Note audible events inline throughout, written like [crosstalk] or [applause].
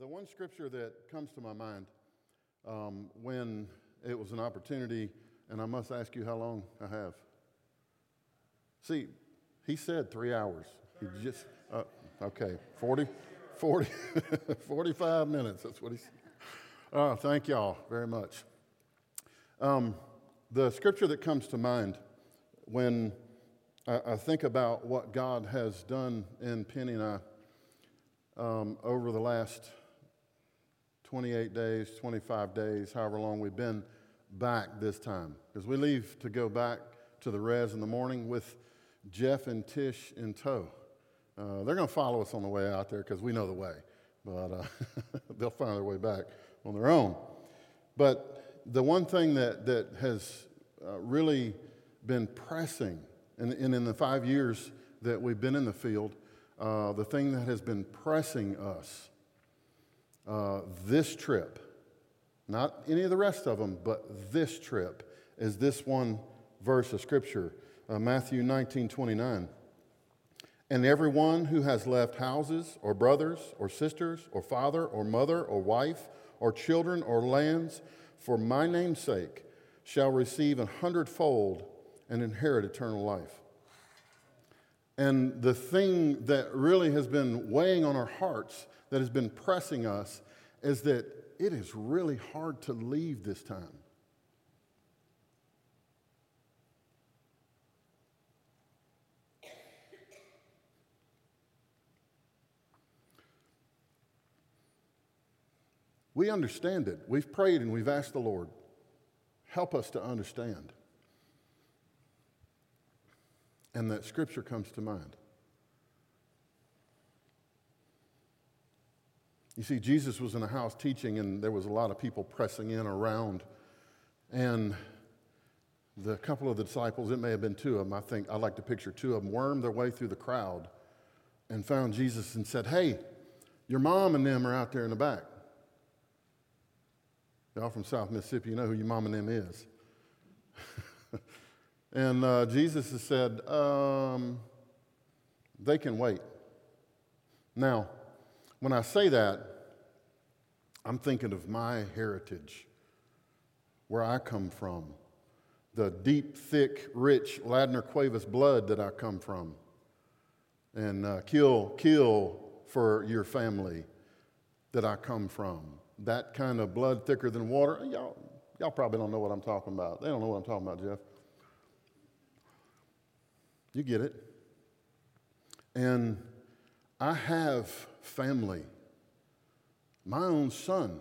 The one scripture that comes to my mind um, when it was an opportunity, and I must ask you how long I have. See, he said three hours. He just, uh, okay, 40, 40, [laughs] 45 minutes. That's what he said. Oh, thank y'all very much. Um, the scripture that comes to mind when I, I, think about what God has done in Penny and I um, over the last 28 days, 25 days, however long we've been back this time. Because we leave to go back to the res in the morning with Jeff and Tish in tow. Uh, they're going to follow us on the way out there because we know the way, but uh, [laughs] they'll find their way back on their own. But the one thing that, that has uh, really been pressing, and, and, in the five years that we've been in the field, uh, the thing that has been pressing us uh, this trip, not any of the rest of them, but this trip, is this one verse of Scripture, uh, Matthew 19 29. And everyone who has left houses, or brothers, or sisters, or father, or mother, or wife, or children, or lands, for my name's sake, shall receive a hundredfold and inherit eternal life. And the thing that really has been weighing on our hearts that has been pressing us is that it is really hard to leave this time. We understand it. We've prayed and we've asked the Lord, help us to understand. And that scripture comes to mind. You see, Jesus was in a house teaching, and there was a lot of people pressing in around. And the couple of the disciples, it may have been two of them, I think I like to picture two of them, wormed their way through the crowd and found Jesus and said, Hey, your mom and them are out there in the back. Y'all from South Mississippi, you know who your mom and them is. [laughs] and uh, Jesus has said, um, They can wait. Now, when I say that, I'm thinking of my heritage, where I come from, the deep, thick, rich Ladner Cuevas blood that I come from. And uh, kill, kill for your family that I come from. That kind of blood thicker than water. Y'all, y'all probably don't know what I'm talking about. They don't know what I'm talking about, Jeff. You get it. And I have family. My own son,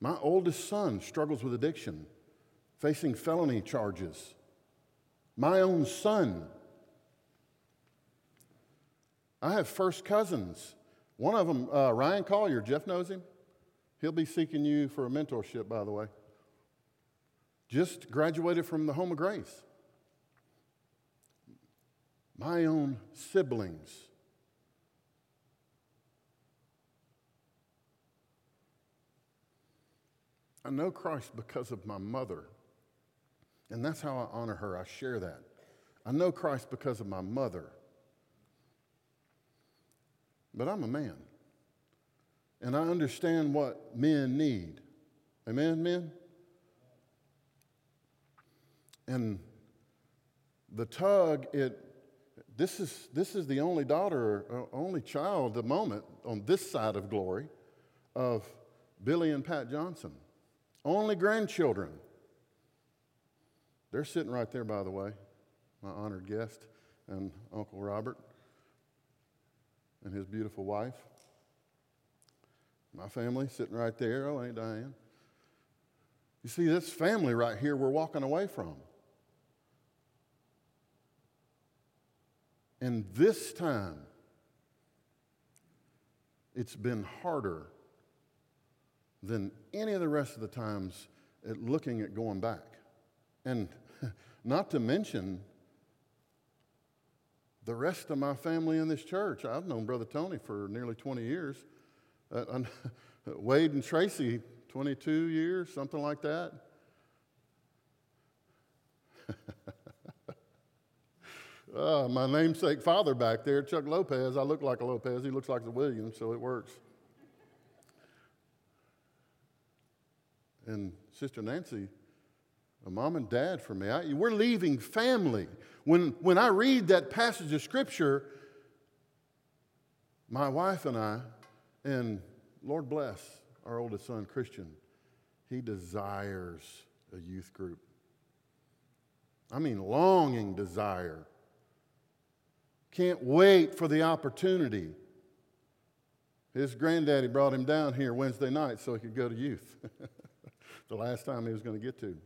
my oldest son, struggles with addiction, facing felony charges. My own son. I have first cousins. One of them, uh, Ryan Collier, Jeff knows him. He'll be seeking you for a mentorship, by the way. Just graduated from the Home of Grace. My own siblings I know Christ because of my mother. And that's how I honor her. I share that. I know Christ because of my mother. But I'm a man. And I understand what men need. Amen, men? And the tug, it, this is, this is the only daughter, uh, only child the moment on this side of glory of Billy and Pat Johnson. Only grandchildren. They're sitting right there, by the way, my honored guest and Uncle Robert and his beautiful wife. My family sitting right there. Oh, ain't Diane. You see, this family right here we're walking away from. And this time, it's been harder than any of the rest of the times at looking at going back. And [laughs] not to mention the rest of my family in this church. I've known Brother Tony for nearly 20 years. Uh, [laughs] Wade and Tracy, 22 years, something like that. [laughs] uh, my namesake father back there, Chuck Lopez. I look like a Lopez. He looks like a Williams, so it works. and Sister Nancy, a mom and dad for me. I, we're leaving family. When, when I read that passage of Scripture, my wife and I, and Lord bless our oldest son, Christian, he desires a youth group. I mean, longing desire can't wait for the opportunity. His granddaddy brought him down here Wednesday night so he could go to youth. [laughs] the last time he was going to get to.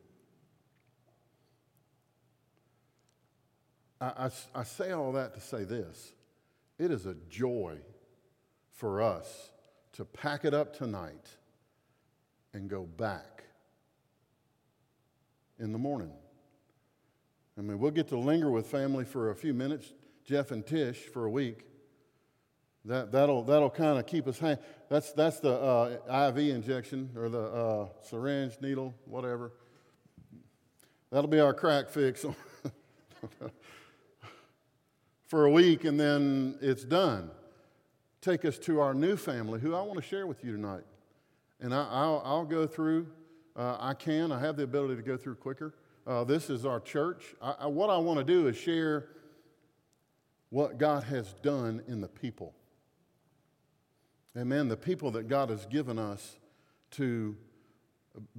I, I, I say all that to say this it is a joy for us to pack it up tonight and go back in the morning. I mean, we'll get to linger with family for a few minutes, Jeff and Tish, for a week. That, that'll, that'll kind of keep us hang. That's, that's the uh, IV injection or the uh, syringe, needle, whatever. That'll be our crack fix. [laughs] for a week and then it's done. Take us to our new family, who I want to share with you tonight. And I, will go through, uh, I can, I have the ability to go through quicker. Uh, this is our church. I, I, what I want to do is share what God has done in the people. Amen. The people that God has given us to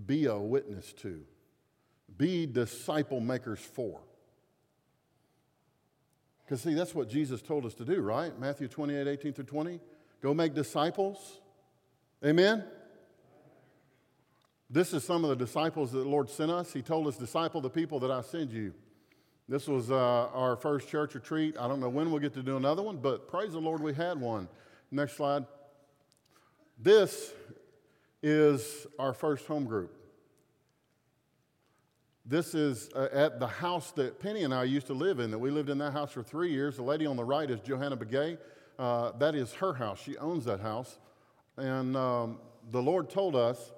be a witness to, be disciple makers for. Because, see, that's what Jesus told us to do, right? Matthew 28 18 through 20. Go make disciples. Amen? This is some of the disciples that the Lord sent us. He told us, Disciple the people that I send you. This was uh, our first church retreat. I don't know when we'll get to do another one, but praise the Lord, we had one. Next slide. This is our first home group. This is uh, at the house that Penny and I used to live in, that we lived in that house for three years. The lady on the right is Johanna Begay. Uh, that is her house. She owns that house. And um, the Lord told us,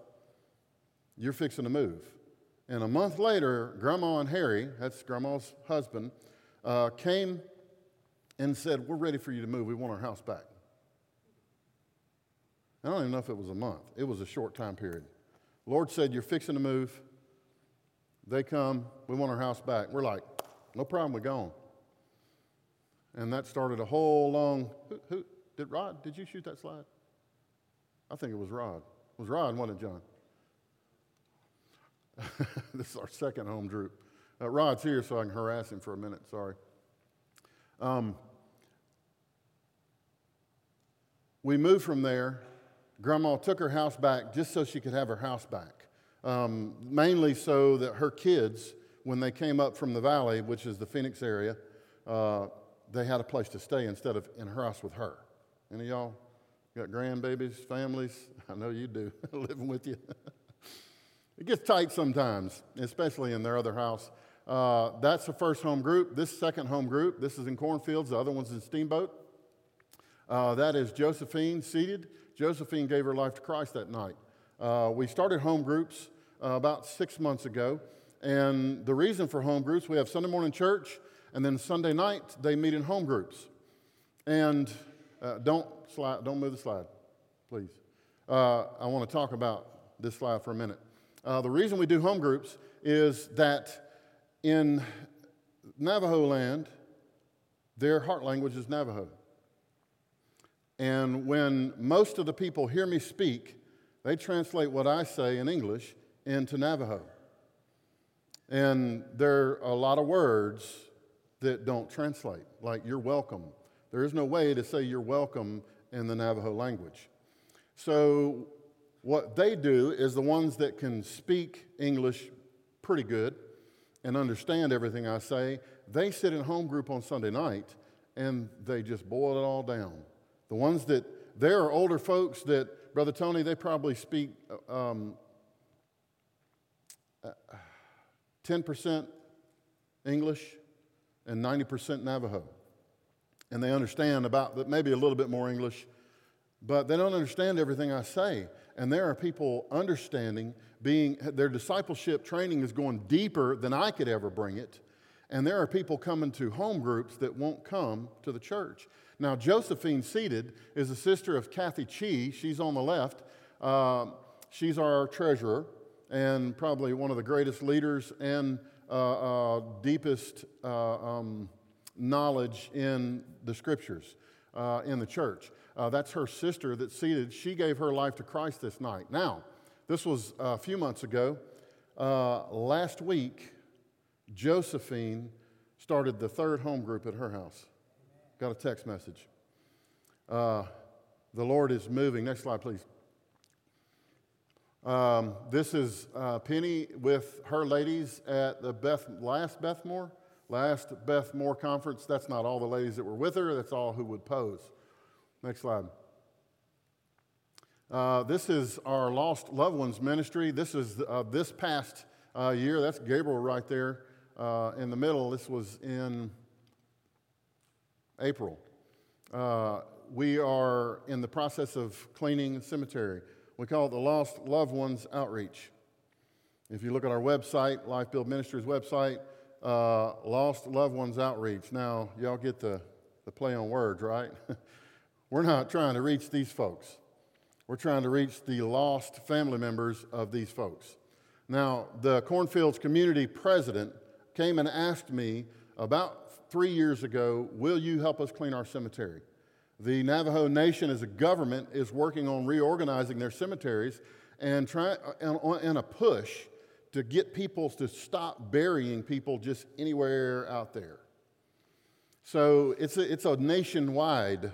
You're fixing to move. And a month later, Grandma and Harry, that's Grandma's husband, uh, came and said, We're ready for you to move. We want our house back. I don't even know if it was a month, it was a short time period. Lord said, You're fixing to move. They come, we want our house back. We're like, no problem, we're gone. And that started a whole long. Who, who did Rod? Did you shoot that slide? I think it was Rod. It was Rod, wasn't it, John? [laughs] this is our second home group. Uh, Rod's here, so I can harass him for a minute. Sorry. Um, we moved from there. Grandma took her house back just so she could have her house back um, mainly so that her kids, when they came up from the valley, which is the Phoenix area, uh, they had a place to stay instead of in her house with her. Any of y'all got grandbabies, families? [laughs] I know you do, [laughs] living with you. It gets tight sometimes, especially in their other house. Uh, that's the first home group. This second home group, this is in cornfields, the other one's in Steamboat. Uh, that is Josephine seated. Josephine gave her life to Christ that night. Uh, we started home groups uh, about six months ago. And the reason for home groups, we have Sunday morning church, and then Sunday night they meet in home groups. And uh, don't slide, don't move the slide, please. Uh, I want to talk about this slide for a minute. Uh, the reason we do home groups is that in Navajo land, their heart language is Navajo. And when most of the people hear me speak, they translate what I say in English into Navajo. And there are a lot of words that don't translate, like you're welcome. There is no way to say you're welcome in the Navajo language. So, what they do is the ones that can speak English pretty good and understand everything I say, they sit in home group on Sunday night and they just boil it all down. The ones that, there are older folks that Brother Tony, they probably speak um, uh, 10% English and 90% Navajo. And they understand about maybe a little bit more English, but they don't understand everything I say. And there are people understanding, being their discipleship training is going deeper than I could ever bring it. And there are people coming to home groups that won't come to the church. Now, Josephine seated is a sister of Kathy Chi. She's on the left. Uh, she's our treasurer. and probably one of the greatest leaders and uh, uh, deepest uh, um, knowledge in the scriptures uh, in the church. Uh, that's her sister that's seated. She gave her life to Christ this night. Now, this was a few months ago. Uh, last week, Josephine started the third home group at her house. Got a text message. Uh, the Lord is moving. Next slide, please. Um, this is uh, Penny with her ladies at the Beth, last Beth Moore, last Beth Moore conference. That's not all the ladies that were with her, that's all who would pose. Next slide. Uh, this is our Lost Loved Ones ministry. This is uh, this past uh, year. That's Gabriel right there uh, in the middle. This was in April. Uh, we are in the process of cleaning the cemetery. We call it the Lost Loved Ones Outreach. If you look at our website, Life Build Ministries website, uh, Lost Loved Ones Outreach. Now, y'all get the, the play on words, right? [laughs] We're not trying to reach these folks. We're trying to reach the lost family members of these folks. Now, the Cornfields community president came and asked me about three years ago, Will you help us clean our cemetery? The Navajo Nation as a government is working on reorganizing their cemeteries and trying in a push to get people to stop burying people just anywhere out there. So it's a, it's a nationwide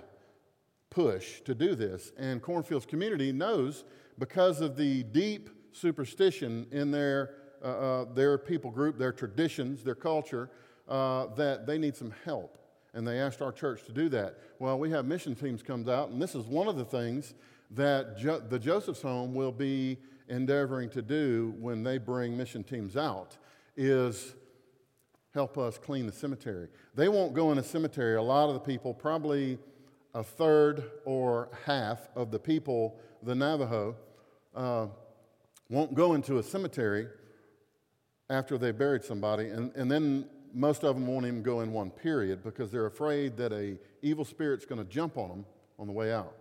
push to do this. And Cornfields community knows because of the deep superstition in their, uh, uh, their people group, their traditions, their culture, uh, that they need some help and they asked our church to do that. Well, we have mission teams comes out, and this is one of the things that jo- the Joseph's Home will be endeavoring to do when they bring mission teams out is help us clean the cemetery. They won't go in a cemetery. A lot of the people, probably a third or half of the people, the Navajo, uh, won't go into a cemetery after they've buried somebody. And, and then most of them won't even go in one period because they're afraid that a evil spirit's going to jump on them on the way out.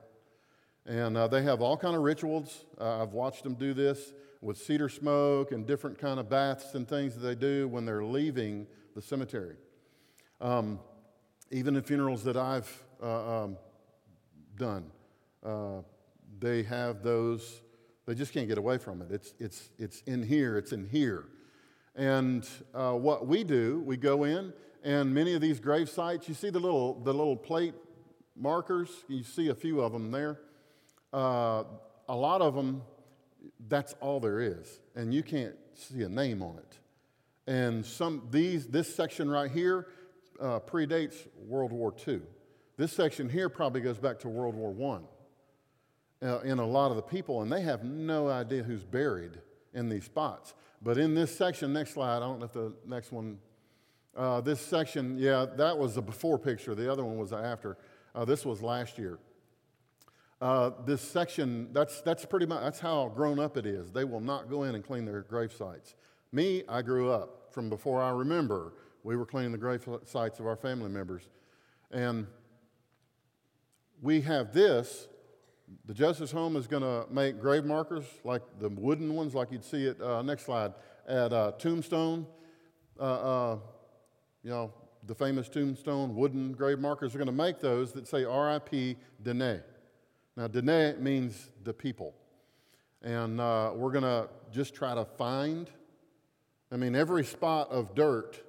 And uh, they have all kind of rituals. Uh, I've watched them do this with cedar smoke and different kind of baths and things that they do when they're leaving the cemetery. Um, even in funerals that I've uh, um, done, uh, they have those. They just can't get away from it. It's, it's, it's in here. It's in here. And uh, what we do, we go in, and many of these grave sites, you see the little, the little plate markers, you see a few of them there. Uh, a lot of them, that's all there is, and you can't see a name on it. And some these, this section right here uh, predates World War II. This section here probably goes back to World War I uh, in a lot of the people, and they have no idea who's buried in these spots. But in this section, next slide, I don't know if the next one, uh, this section, yeah, that was the before picture. The other one was the after. Uh, this was last year. Uh, this section, that's, that's pretty much, that's how grown up it is. They will not go in and clean their grave sites. Me, I grew up from before I remember. We were cleaning the grave sites of our family members. And we have this the Joseph's Home is going to make grave markers like the wooden ones, like you'd see it, uh, next slide, at uh, Tombstone. Uh, uh you know, the famous Tombstone wooden grave markers. They're going to make those that say RIP Dene. Now, Dene means the people. And uh, we're going to just try to find, I mean, every spot of dirt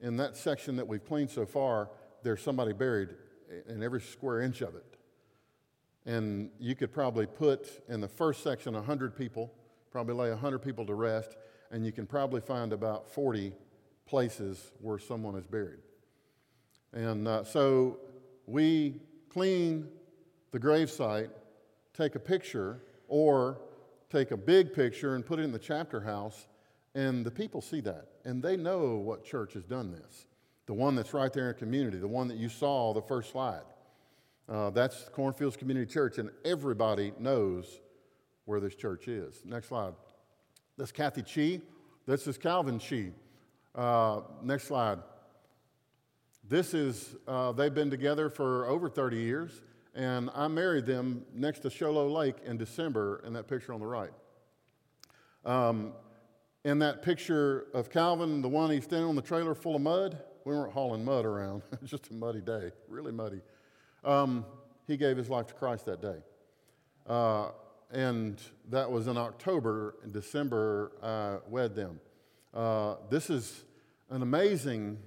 in that section that we've cleaned so far, there's somebody buried in every square inch of it. And you could probably put in the first section 100 people, probably lay 100 people to rest, and you can probably find about 40 places where someone is buried. And uh, so we clean the gravesite, take a picture, or take a big picture and put it in the chapter house, and the people see that. And they know what church has done this. The one that's right there in the community, the one that you saw the first slide. Uh, that's Cornfields Community Church, and everybody knows where this church is. Next slide. That's Kathy Chi. This is Calvin Chi. Uh, next slide. This is, uh, they've been together for over 30 years, and I married them next to Show Low Lake in December in that picture on the right. Um, in that picture of Calvin, the one he's standing on the trailer full of mud, we weren't hauling mud around. [laughs] it was just a muddy day, really muddy. Um, he gave his life to Christ that day. Uh, and that was in October. In December, I wed them. Uh, this is an amazing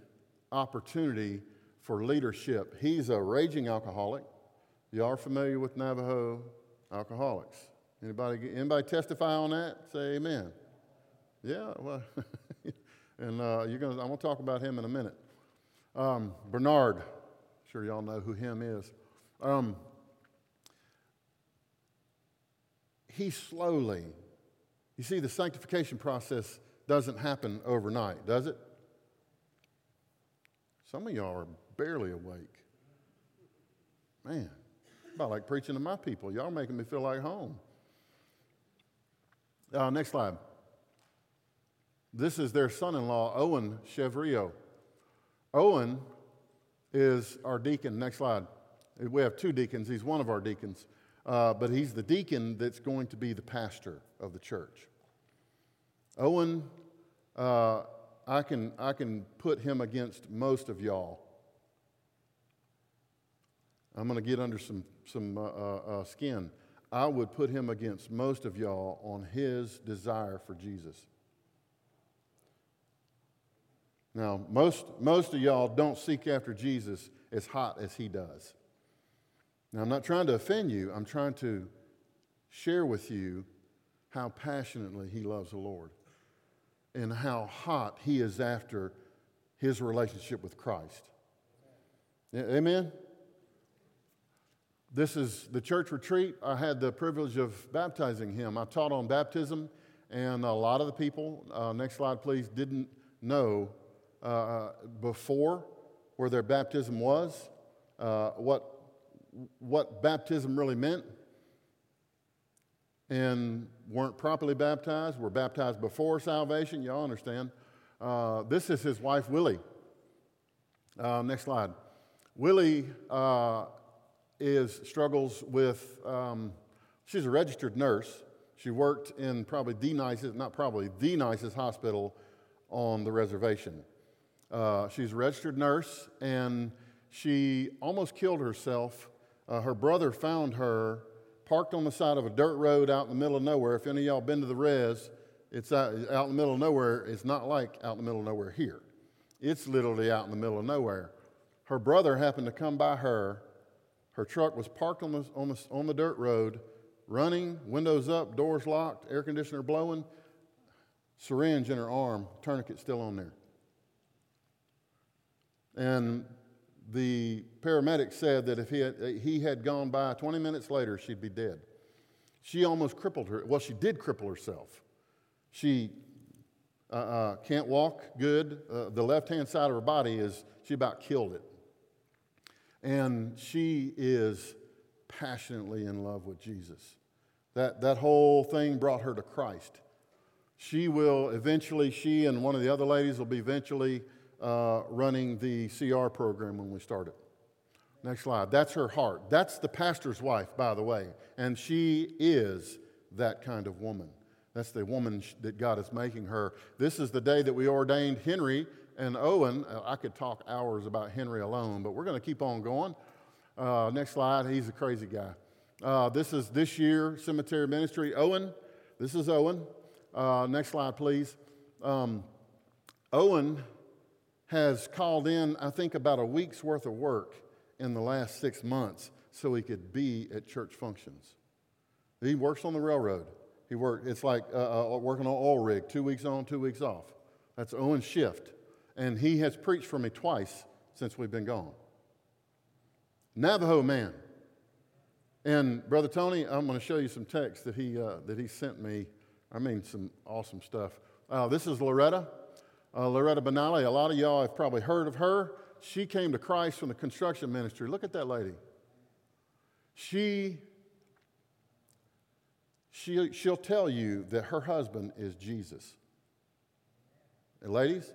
opportunity for leadership. He's a raging alcoholic. You are familiar with Navajo alcoholics. Anybody, anybody testify on that? Say amen. Yeah, well, [laughs] and uh, you're gonna, I'm going to talk about him in a minute. Um, Bernard, sure y'all know who him is. Um, he slowly, you see, the sanctification process doesn't happen overnight, does it? Some of y'all are barely awake. Man, about like preaching to my people. Y'all making me feel like home. Uh, next slide. This is their son in law, Owen Chevrio. Owen is our deacon. Next slide. We have two deacons. He's one of our deacons, uh, but he's the deacon that's going to be the pastor of the church. Owen, uh, I, can, I can put him against most of y'all. I'm going to get under some, some uh, uh, uh, skin. I would put him against most of y'all on his desire for Jesus. Now, most, most of y'all don't seek after Jesus as hot as he does. Now, I'm not trying to offend you, I'm trying to share with you how passionately he loves the Lord and how hot he is after his relationship with Christ. Amen? This is the church retreat. I had the privilege of baptizing him. I taught on baptism, and a lot of the people, uh, next slide please, didn't know uh, before where their baptism was, uh, what, what baptism really meant, and weren't properly baptized, were baptized before salvation. Y'all understand. Uh, this is his wife, Willie. Uh, next slide. Willie uh, is struggles with. Um, she's a registered nurse. She worked in probably the nicest, not probably the nicest hospital on the reservation. Uh, she's a registered nurse, and she almost killed herself. Uh, her brother found her parked on the side of a dirt road out in the middle of nowhere. If any of y'all been to the res, it's out, out in the middle of nowhere. It's not like out in the middle of nowhere here. It's literally out in the middle of nowhere. Her brother happened to come by her. Her truck was parked on the, on the, on the dirt road, running, windows up, doors locked, air conditioner blowing, syringe in her arm, tourniquet still on there. And the paramedic said that if he had, he had gone by 20 minutes later, she'd be dead. She almost crippled her. Well, she did cripple herself. She uh, uh, can't walk good. Uh, the left hand side of her body is, she about killed it. And she is passionately in love with Jesus. That, that whole thing brought her to Christ. She will eventually, she and one of the other ladies will be eventually uh, running the CR program when we started. Next slide. That's her heart. That's the pastor's wife, by the way. And she is that kind of woman. That's the woman that God is making her. This is the day that we ordained Henry and Owen. Uh, I could talk hours about Henry alone, but we're going to keep on going. Uh, next slide. He's a crazy guy. Uh, this is this year cemetery ministry. Owen, this is Owen. Uh, next slide, please. Um, Owen has called in, I think, about a week's worth of work in the last six months so he could be at church functions. He works on the railroad. He worked, it's like uh, uh, working on oil rig, two weeks on, two weeks off. That's Owen's shift. And he has preached for me twice since we've been gone. Navajo man. And Brother Tony, I'm going to show you some text that he, uh, that he sent me. I mean, some awesome stuff. Uh, this is Loretta uh, Loretta Benally. A lot of y'all have probably heard of her. She came to Christ from the construction ministry. Look at that lady. She, she she'll tell you that her husband is Jesus. And ladies,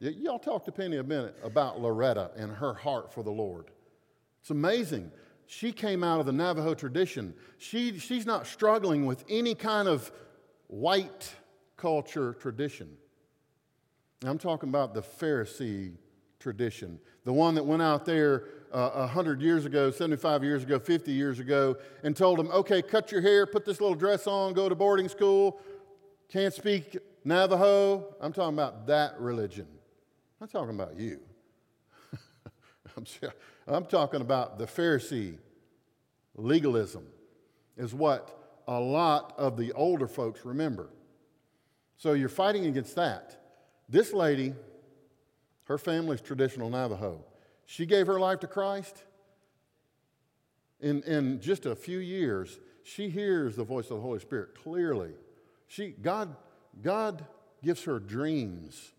y- y'all talk to Penny a minute about Loretta and her heart for the Lord. It's amazing. She came out of the Navajo tradition. She, she's not struggling with any kind of white culture tradition. I'm talking about the Pharisee tradition, the one that went out there uh, 100 years ago, 75 years ago, 50 years ago, and told them, okay, cut your hair, put this little dress on, go to boarding school, can't speak Navajo. I'm talking about that religion. I'm talking about you. [laughs] I'm, I'm talking about the Pharisee legalism, is what a lot of the older folks remember. So you're fighting against that. This lady, her family's traditional Navajo. She gave her life to Christ. In, in just a few years, she hears the voice of the Holy Spirit clearly. She, God, God gives her dreams.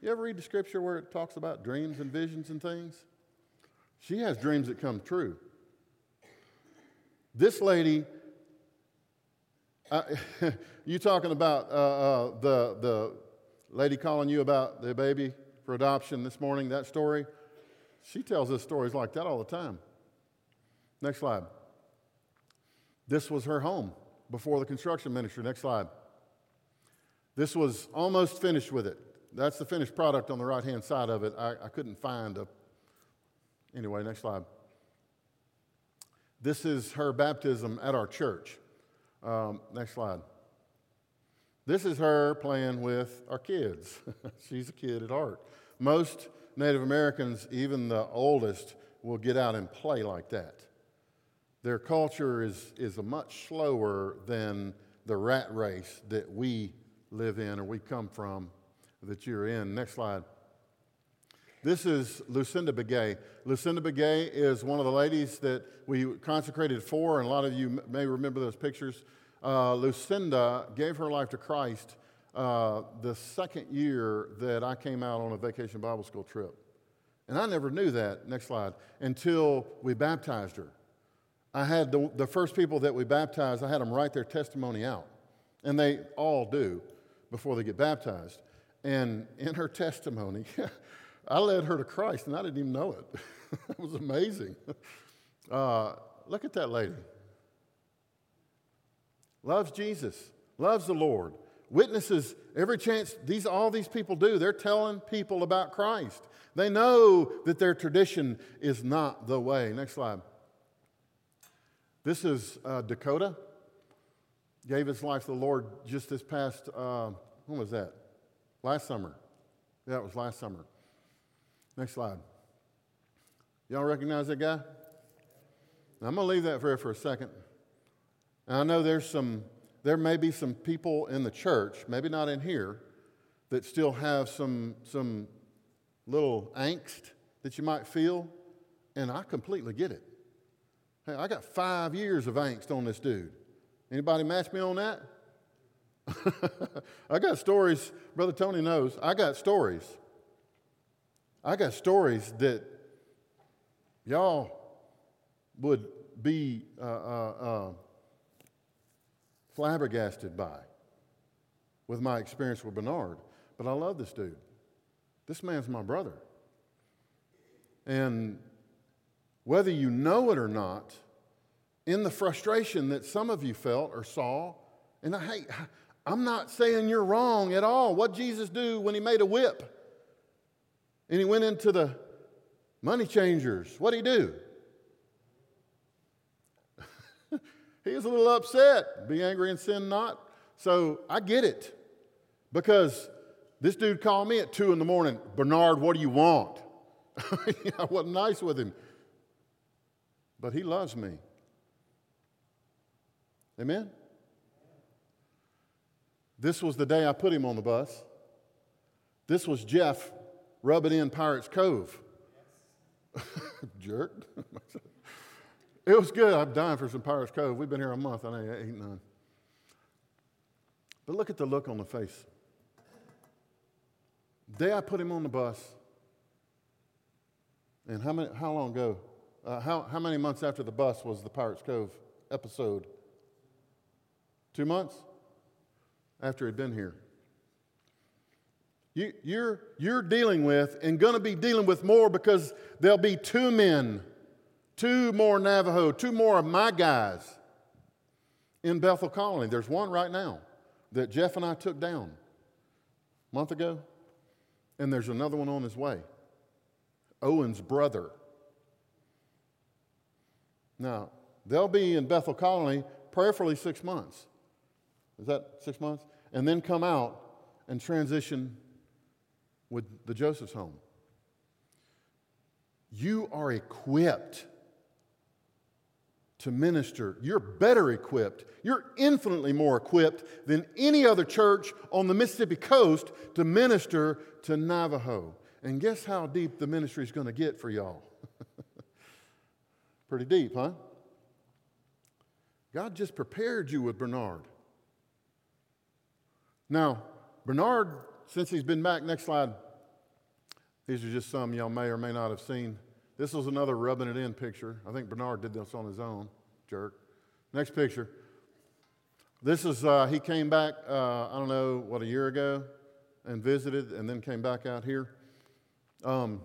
You ever read the scripture where it talks about dreams and visions and things? She has dreams that come true. This lady, uh, [laughs] you talking about uh, uh, the, the lady calling you about the baby for adoption this morning, that story? She tells us stories like that all the time. Next slide. This was her home before the construction ministry. Next slide. This was almost finished with it. That's the finished product on the right hand side of it. I, I couldn't find a. Anyway, next slide. This is her baptism at our church. Um, next slide. This is her playing with our kids. [laughs] She's a kid at heart. Most Native Americans, even the oldest, will get out and play like that. Their culture is, is a much slower than the rat race that we live in or we come from that you're in. Next slide. This is Lucinda Begay. Lucinda Begay is one of the ladies that we consecrated for, and a lot of you may remember those pictures. Uh, Lucinda gave her life to Christ uh, the second year that I came out on a vacation Bible school trip. And I never knew that, next slide, until we baptized her. I had the, the first people that we baptized, I had them write their testimony out. And they all do before they get baptized. And in her testimony, [laughs] I led her to Christ and I didn't even know it. [laughs] it was amazing. Uh, look at that lady. Loves Jesus, loves the Lord, witnesses every chance these all these people do. They're telling people about Christ. They know that their tradition is not the way. Next slide. This is uh, Dakota. Gave his life to the Lord just this past, uh, when was that? Last summer. Yeah, it was last summer. Next slide. Y'all recognize that guy? Now, I'm going to leave that there for a second. And I know there's some, there may be some people in the church, maybe not in here, that still have some, some little angst that you might feel, and I completely get it. Hey, I got five years of angst on this dude. Anybody match me on that? [laughs] I got stories, Brother Tony knows. I got stories. I got stories that y'all would be uh, uh, uh, flabbergasted by with my experience with Bernard. But I love this dude. This man's my brother. And whether you know it or not, in the frustration that some of you felt or saw, and I, hey, I'm not saying you're wrong at all. What Jesus do when he made a whip and he went into the money changers? What did he do? He was a little upset. Be angry and sin not. So I get it because this dude called me at two in the morning. Bernard, what do you want? [laughs] I wasn't nice with him, but he loves me. Amen? This was the day I put him on the bus. This was Jeff rubbing in Pirates Cove. [laughs] Jerk. [laughs] it was good. I'm dying for some Pirates Cove. We've been here a month. I know eight, nine. But look at the look on the face. Day I put him on the bus, and how, many, how long ago? Uh, how, how many months after the bus was the Pirates Cove episode? Two months? after he'd been here. You, you're, you're dealing with and going to be dealing with more because there'll be two men, two more Navajo, two more of my guys in Bethel Colony. There's one right now. that Jeff and I took down a month ago, and there's another one on his way. Owen's brother. Now, they'll be in Bethel Colony prayerfully six months. Is that six months? And then come out and transition with the Joseph's home. You are equipped to minister. You're better equipped. You're infinitely more equipped than any other church on the Mississippi coast to minister to Navajo. And guess how deep the ministry is going to get for y'all? [laughs] Pretty deep, huh? God just prepared you with Bernard. Now, Bernard, since he's been back, next slide. These are just some y'all may or may not have seen. This was another rubbing it in picture. I think Bernard did this on his own, jerk. Next picture. This is, uh, he came back, uh, I don't know, what, a year ago and visited and then came back out here. Um,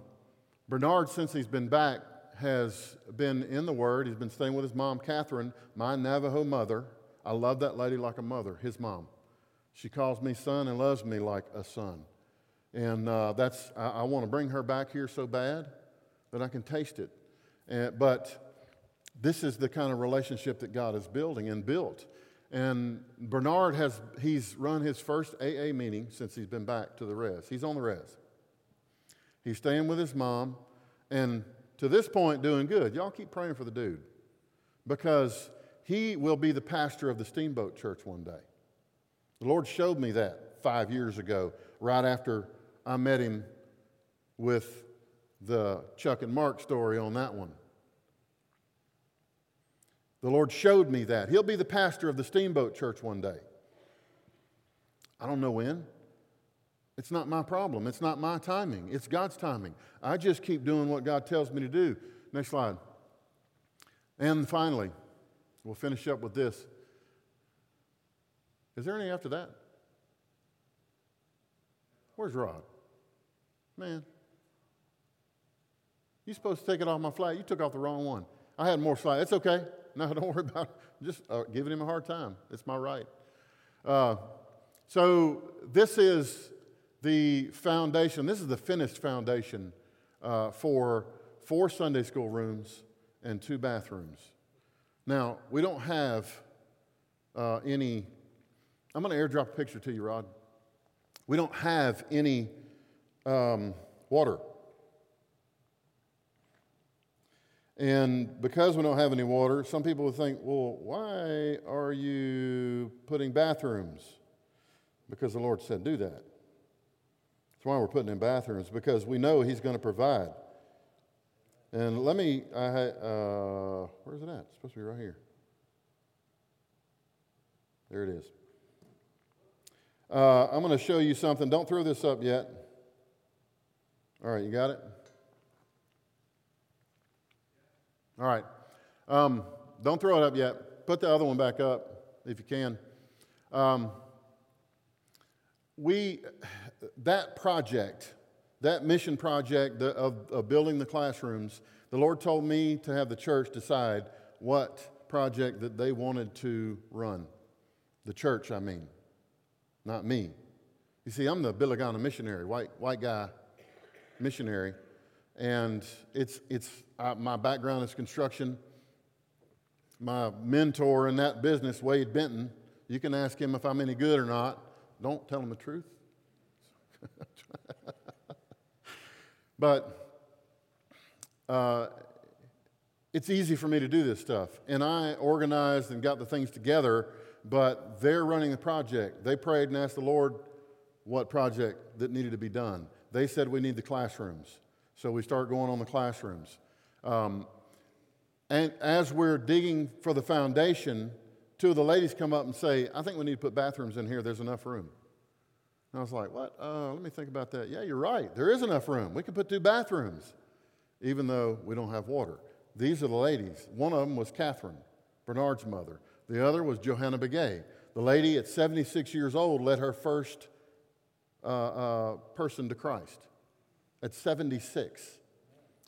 Bernard, since he's been back, has been in the Word. He's been staying with his mom, Catherine, my Navajo mother. I love that lady like a mother, his mom. She calls me son and loves me like a son. And uh, that's, I, I want to bring her back here so bad that I can taste it. And, but this is the kind of relationship that God is building and built. And Bernard has, he's run his first AA meeting since he's been back to the res. He's on the res. He's staying with his mom. And to this point, doing good. Y'all keep praying for the dude because he will be the pastor of the Steamboat Church one day. The Lord showed me that five years ago, right after I met him with the Chuck and Mark story on that one. The Lord showed me that. He'll be the pastor of the Steamboat Church one day. I don't know when. It's not my problem. It's not my timing. It's God's timing. I just keep doing what God tells me to do. Next slide. And finally, we'll finish up with this. Is there any after that? Where's Rod? Man. You're supposed to take it off my flag. You took off the wrong one. I had more slides. It's okay. No, [laughs] don't worry about it. Just uh, giving him a hard time. It's my right. Uh, so, this is the foundation, this is the finished foundation uh, for four Sunday school rooms and two bathrooms. Now, we don't have uh, any, I'm going to airdrop a picture to you, Rod. We don't have any um, water. And because we don't have any water, some people would think, well, why are you putting bathrooms? Because the Lord said, do that. That's why we're putting in bathrooms, because we know He's going to provide. And let me, I, uh, where's it at? It's supposed to be right here. There it is. Uh, I'm going to show you something. Don't throw this up yet. All right, you got it? All right. Um, don't throw it up yet. Put the other one back up if you can. Um, we, that project, that mission project of, of building the classrooms, the Lord told me to have the church decide what project that they wanted to run. The church, I mean, not me. You see, I'm the Billigana missionary, white, white guy missionary, and it's, it's uh, my background is construction. My mentor in that business, Wade Benton, you can ask him if I'm any good or not. Don't tell him the truth. [laughs] but uh, it's easy for me to do this stuff. And I organized and got the things together, but they're running the project. They prayed and asked the Lord what project that needed to be done. They said we need the classrooms. So we start going on the classrooms. Um, and as we're digging for the foundation, two of the ladies come up and say, I think we need to put bathrooms in here. There's enough room. And I was like, what? Uh, let me think about that. Yeah, you're right. There is enough room. We can put two bathrooms, even though we don't have water. These are the ladies. One of them was Catherine, Bernard's mother. The other was Johanna Begay. The lady at 76 years old led her first uh, uh, person to Christ at 76.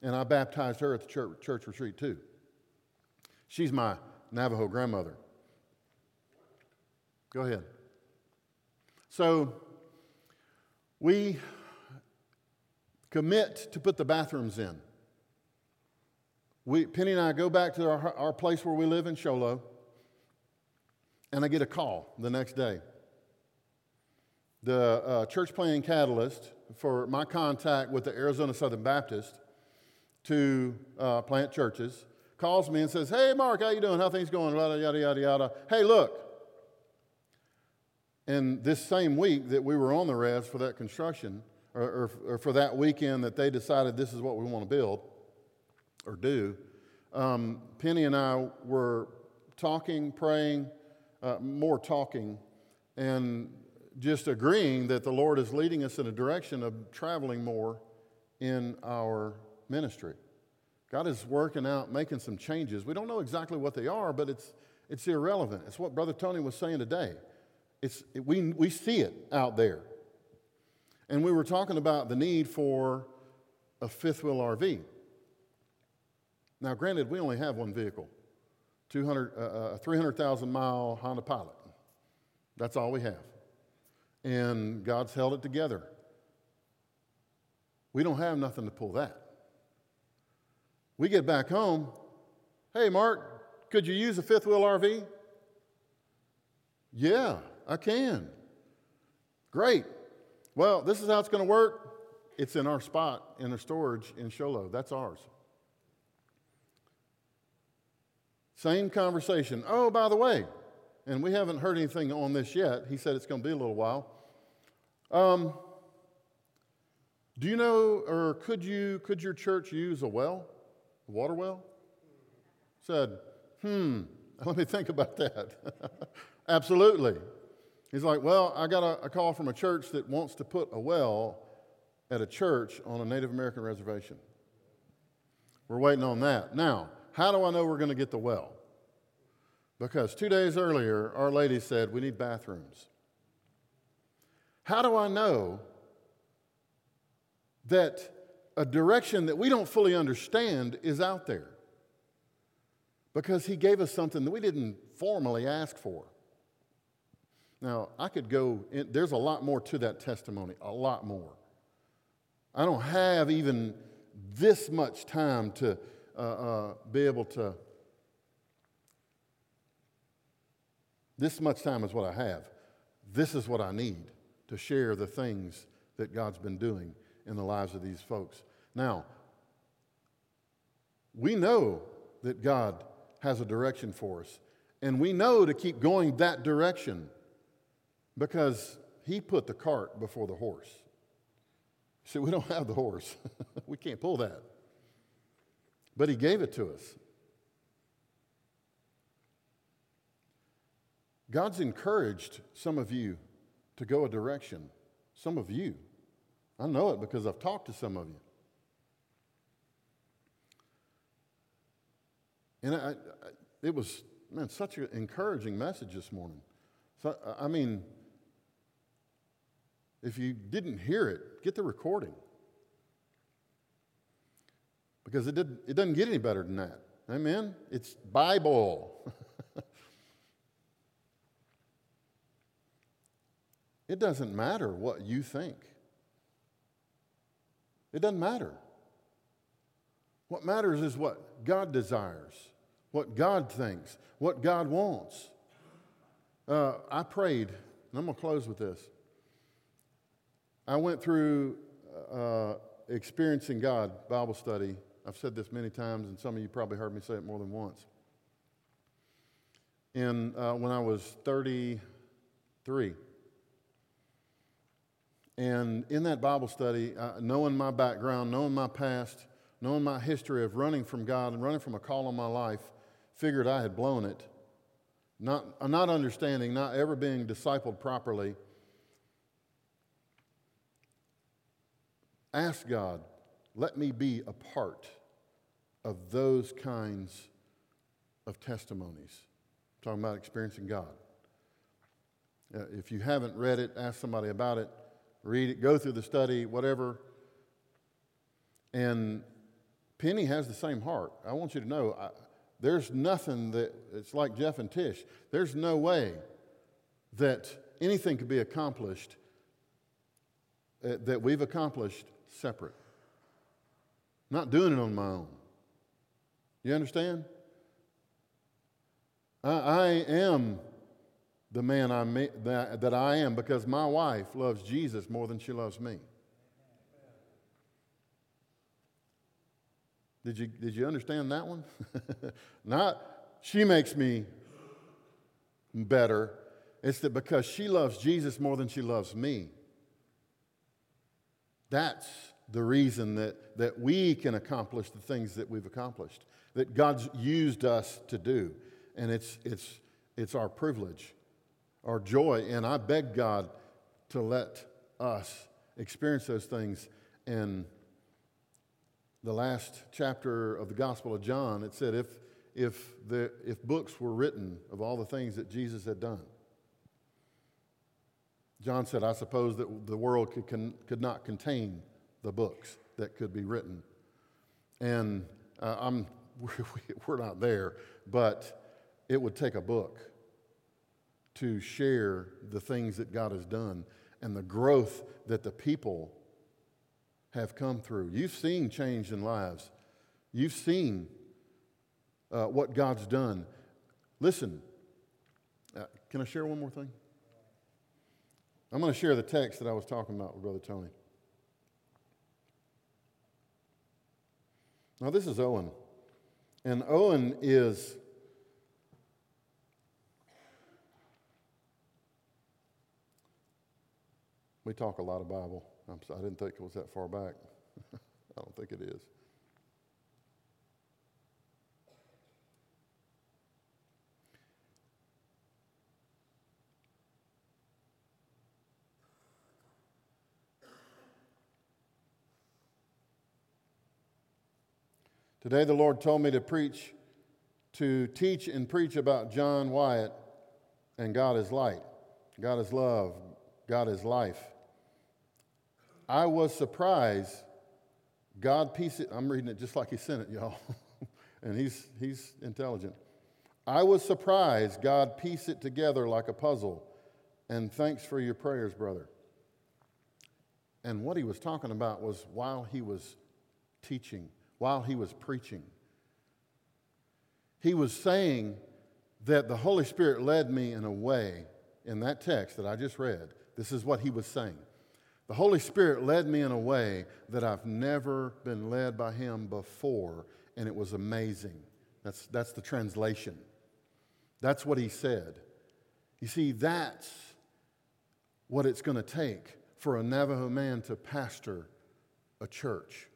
And I baptized her at the church, church retreat too. She's my Navajo grandmother. Go ahead. So we commit to put the bathrooms in. We, Penny and I go back to our, our place where we live in Show Low, and I get a call the next day. The uh, church planning catalyst for my contact with the Arizona Southern Baptist to uh, plant churches calls me and says, "Hey, Mark, how you doing? How things going? Yada yada yada yada. Hey, look." And this same week that we were on the res for that construction, or, or, or for that weekend that they decided this is what we want to build or do, um, Penny and I were talking, praying, uh, more talking, and just agreeing that the Lord is leading us in a direction of traveling more in our ministry. God is working out, making some changes. We don't know exactly what they are, but it's, it's irrelevant. It's what Brother Tony was saying today. It's, it, we, we see it out there. And we were talking about the need for a fifth wheel RV. Now, granted, we only have one vehicle 200, uh, uh, 300,000 mile Honda Pilot. That's all we have. And God's held it together. We don't have nothing to pull that. We get back home. Hey, Mark, could you use a fifth wheel RV? Yeah, I can. Great. Well, this is how it's going to work. It's in our spot in the storage in Show Low. That's ours. Same conversation. Oh, by the way, and we haven't heard anything on this yet. He said it's going to be a little while. Um, do you know, or could you, could your church use a well, a water well? Said, hmm, [laughs] let me think about that. [laughs] Absolutely. He's like, well, I got a, a call from a church that wants to put a well at a church on a Native American reservation. We're waiting on that. Now, how do I know we're going to get the well? Because two days earlier, Our Lady said, We need bathrooms. How do I know that a direction that we don't fully understand is out there? Because He gave us something that we didn't formally ask for. Now, I could go, in, there's a lot more to that testimony, a lot more. I don't have even this much time to uh, uh, be able to. This much time is what I have. This is what I need to share the things that God's been doing in the lives of these folks. Now, we know that God has a direction for us, and we know to keep going that direction because He put the cart before the horse. See, we don't have the horse, [laughs] we can't pull that but He gave it to us. God's encouraged some of you to go a direction. Some of you. I know it because I've talked to some of you. And I, I, it was, man, such an encouraging message this morning. So, I mean, if you didn't hear it, get the recording because it, did, it doesn't get any better than that. Amen? It's Bible. [laughs] it doesn't matter what you think. It doesn't matter. What matters is what God desires, what God thinks, what God wants. Uh, I prayed, and I'm going to close with this. I went through uh, Experiencing God Bible study I've said this many times, and some of you probably heard me say it more than once. And uh, when I was 33, and in that Bible study, uh, knowing my background, knowing my past, knowing my history of running from God and running from a call on my life, figured I had blown it. Not, uh, not understanding, not ever being discipled properly. Ask God, let me be a part of those kinds of testimonies. I'm talking about experiencing God. Uh, if you haven't read it, ask somebody about it, read it, go through the study, whatever. And Penny has the same heart. I want you to know I, there's nothing that, it's like Jeff and Tish, there's no way that anything could be accomplished uh, that we've accomplished separate. Not doing it on my own. You understand? I, I am the man I, that, that I am because my wife loves Jesus more than she loves me. Did you, did you understand that one? [laughs] Not she makes me better. It's that because she loves Jesus more than she loves me. That's the reason that, that we can accomplish the things that we've accomplished, that God's used us to do. And it's, it's, it's our privilege, our joy. And I beg God to let us experience those things. In the last chapter of the Gospel of John, it said, if, if, the, if books were written of all the things that Jesus had done, John said, I suppose that the world could, could not contain the books that could be written. And uh, I'm, [laughs] we're not there, but it would take a book to share the things that God has done and the growth that the people have come through. You've seen change in lives, you've seen uh, what God's done. Listen, uh, can I share one more thing? I'm going to share the text that I was talking about with Brother Tony. Now, this is Owen. And Owen is. We talk a lot of Bible. I'm, I didn't think it was that far back. [laughs] I don't think it is. Today, the Lord told me to preach, to teach and preach about John Wyatt and God is light, God is love, God is life. I was surprised. God pieced it, I'm reading it just like He sent it, y'all. [laughs] and he's, he's intelligent. I was surprised God pieced it together like a puzzle. And thanks for your prayers, brother. And what he was talking about was while he was teaching while he was preaching. He was saying that the Holy Spirit led me in a way, in that text that I just read, this is what he was saying. The Holy Spirit led me in a way that I've never been led by him before, and it was amazing. That's, that's the translation. That's what he said. You see, that's what it's going to take for a Navajo man to pastor a church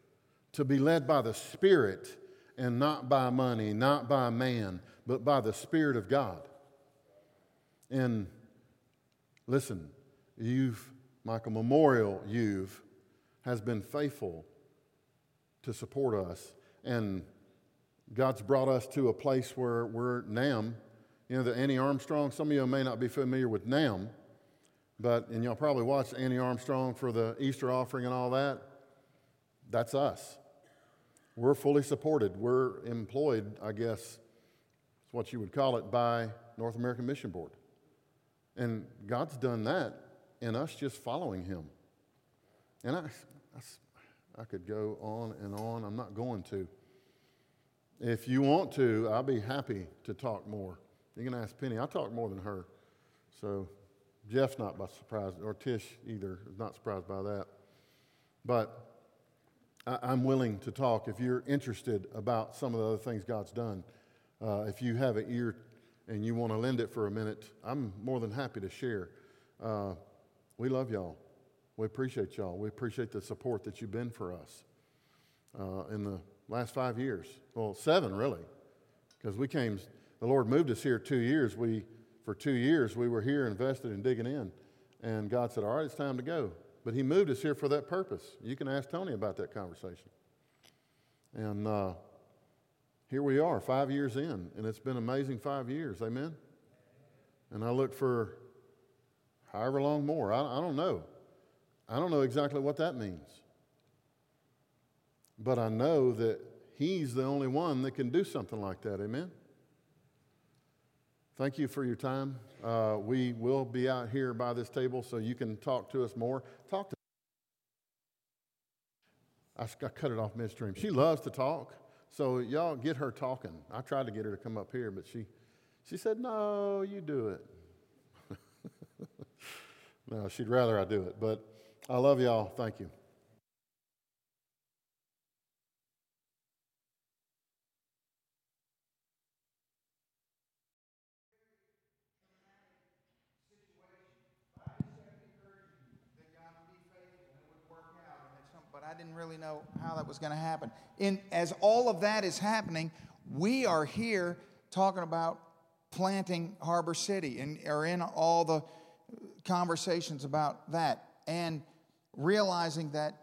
to be led by the Spirit and not by money, not by man, but by the Spirit of God. And listen, you've, Michael Memorial Youth has been faithful to support us. And God's brought us to a place where we're NAMB. You know, the Annie Armstrong, some of you may not be familiar with NAMB, but, and y'all probably watched Annie Armstrong for the Easter offering and all that. That's us. We're fully supported. We're employed, I guess, is what you would call it, by North American Mission Board. And God's done that in us just following Him. And I, I, I could go on and on. I'm not going to. If you want to, I'll be happy to talk more. You can ask Penny. I talk more than her. So Jeff's not by surprise, or Tish either, is not surprised by that. But I'm willing to talk if you're interested about some of the other things God's done. Uh, if you have an ear and you want to lend it for a minute, I'm more than happy to share. Uh, we love y'all. We appreciate y'all. We appreciate the support that you've been for us uh, in the last five years. Well, seven, really, because we came, the Lord moved us here two years. We, for two years, we were here invested in digging in. And God said, All right, it's time to go. But He moved us here for that purpose. You can ask Tony about that conversation. And uh, here we are, five years in, and it's been amazing five years. Amen? And I look for however long more. I, I don't know. I don't know exactly what that means. But I know that He's the only one that can do something like that. Amen? Thank you for your time. Uh, we will be out here by this table so you can talk to us more. Talk to I, cut it off midstream. She loves to talk, so y'all get her talking. I tried to get her to come up here, but she, she said, No, you do it. No, she'd rather I do it. But I love y'all. Thank you. But I didn't really know how that was going to happen. In, as all of that is happening, we are here talking about planting Harbor City and are in all the conversations about that and realizing that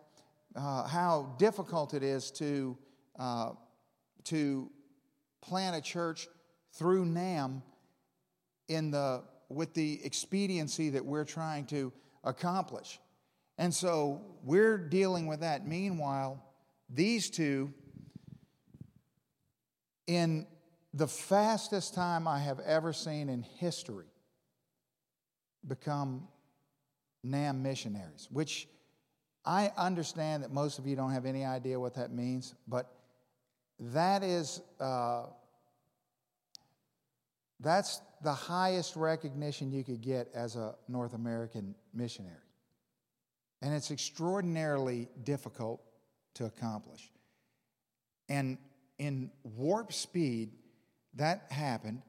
uh, how difficult it is to, uh, to plant a church through NAMB in the, with the expediency that we're trying to accomplish. And so we're dealing with that. Meanwhile, these two, in the fastest time I have ever seen in history, become NAMB missionaries, which I understand that most of you don't have any idea what that means, but that is uh, that's the highest recognition you could get as a North American missionary. And it's extraordinarily difficult to accomplish. And in warp speed, that happened.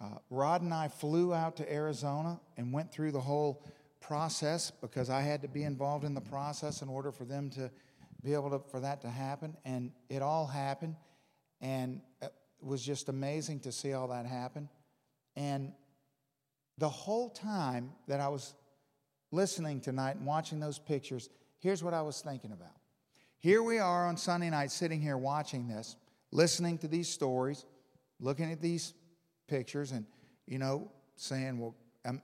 Uh, Rod and I flew out to Arizona and went through the whole process because I had to be involved in the process in order for them to be able to, for that to happen. And it all happened. And it was just amazing to see all that happen. And the whole time that I was listening tonight and watching those pictures, here's what I was thinking about. Here we are on Sunday night sitting here watching this, listening to these stories, looking at these pictures, and, you know, saying, well,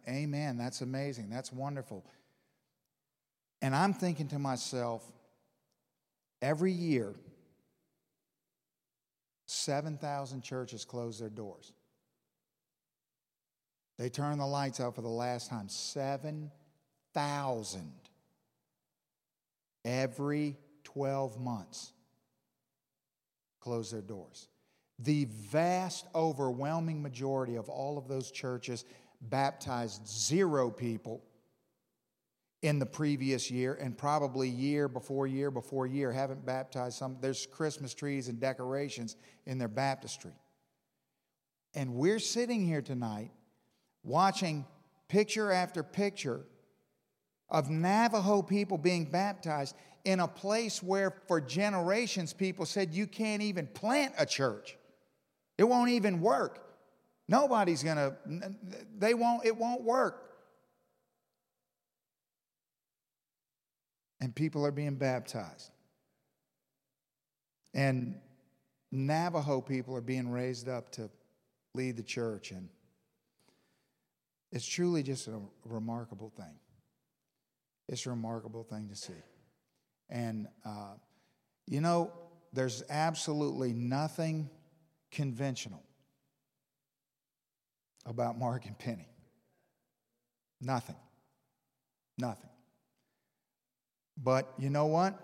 amen, that's amazing, that's wonderful. And I'm thinking to myself, every year, 7,000 churches close their doors. They turn the lights out for the last time. 7,000 thousand every 12 months close their doors. The vast, overwhelming majority of all of those churches baptized zero people in the previous year, and probably year before year before year haven't baptized some. There's Christmas trees and decorations in their baptistry. And we're sitting here tonight watching picture after picture of Navajo people being baptized in a place where for generations people said you can't even plant a church. It won't even work. Nobody's going to they won't it won't work. And people are being baptized. And Navajo people are being raised up to lead the church and it's truly just a remarkable thing. It's a remarkable thing to see. And, uh, you know, there's absolutely nothing conventional about Mark and Penny. Nothing. Nothing. But you know what?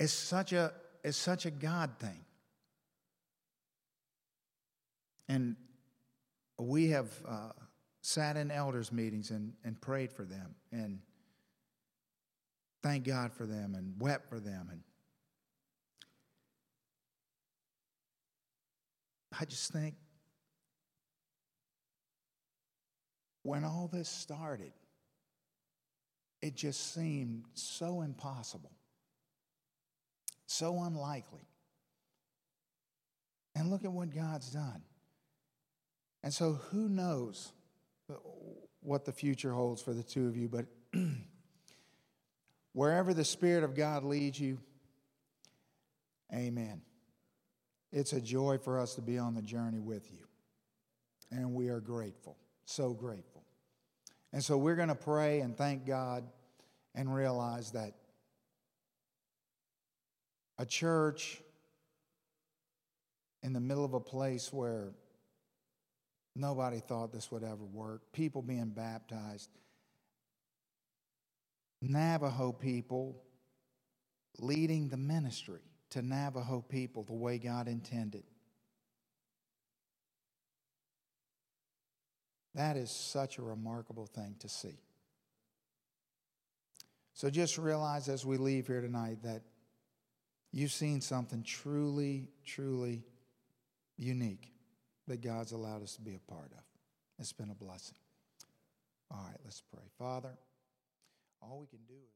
It's such a, it's such a God thing. And we have. Uh, sat in elders' meetings and, and prayed for them and thanked God for them and wept for them. And I just think when all this started, it just seemed so impossible, so unlikely. And look at what God's done. And so, who knows what the future holds for the two of you, but [clears throat] wherever the Spirit of God leads you, amen. It's a joy for us to be on the journey with you. And we are grateful, so grateful. And so we're going to pray and thank God and realize that a church in the middle of a place where Nobody thought this would ever work. People being baptized. Navajo people leading the ministry to Navajo people the way God intended. That is such a remarkable thing to see. So just realize as we leave here tonight that you've seen something truly, truly unique that God's allowed us to be a part of. It's been a blessing. All right, let's pray. Father, all we can do is.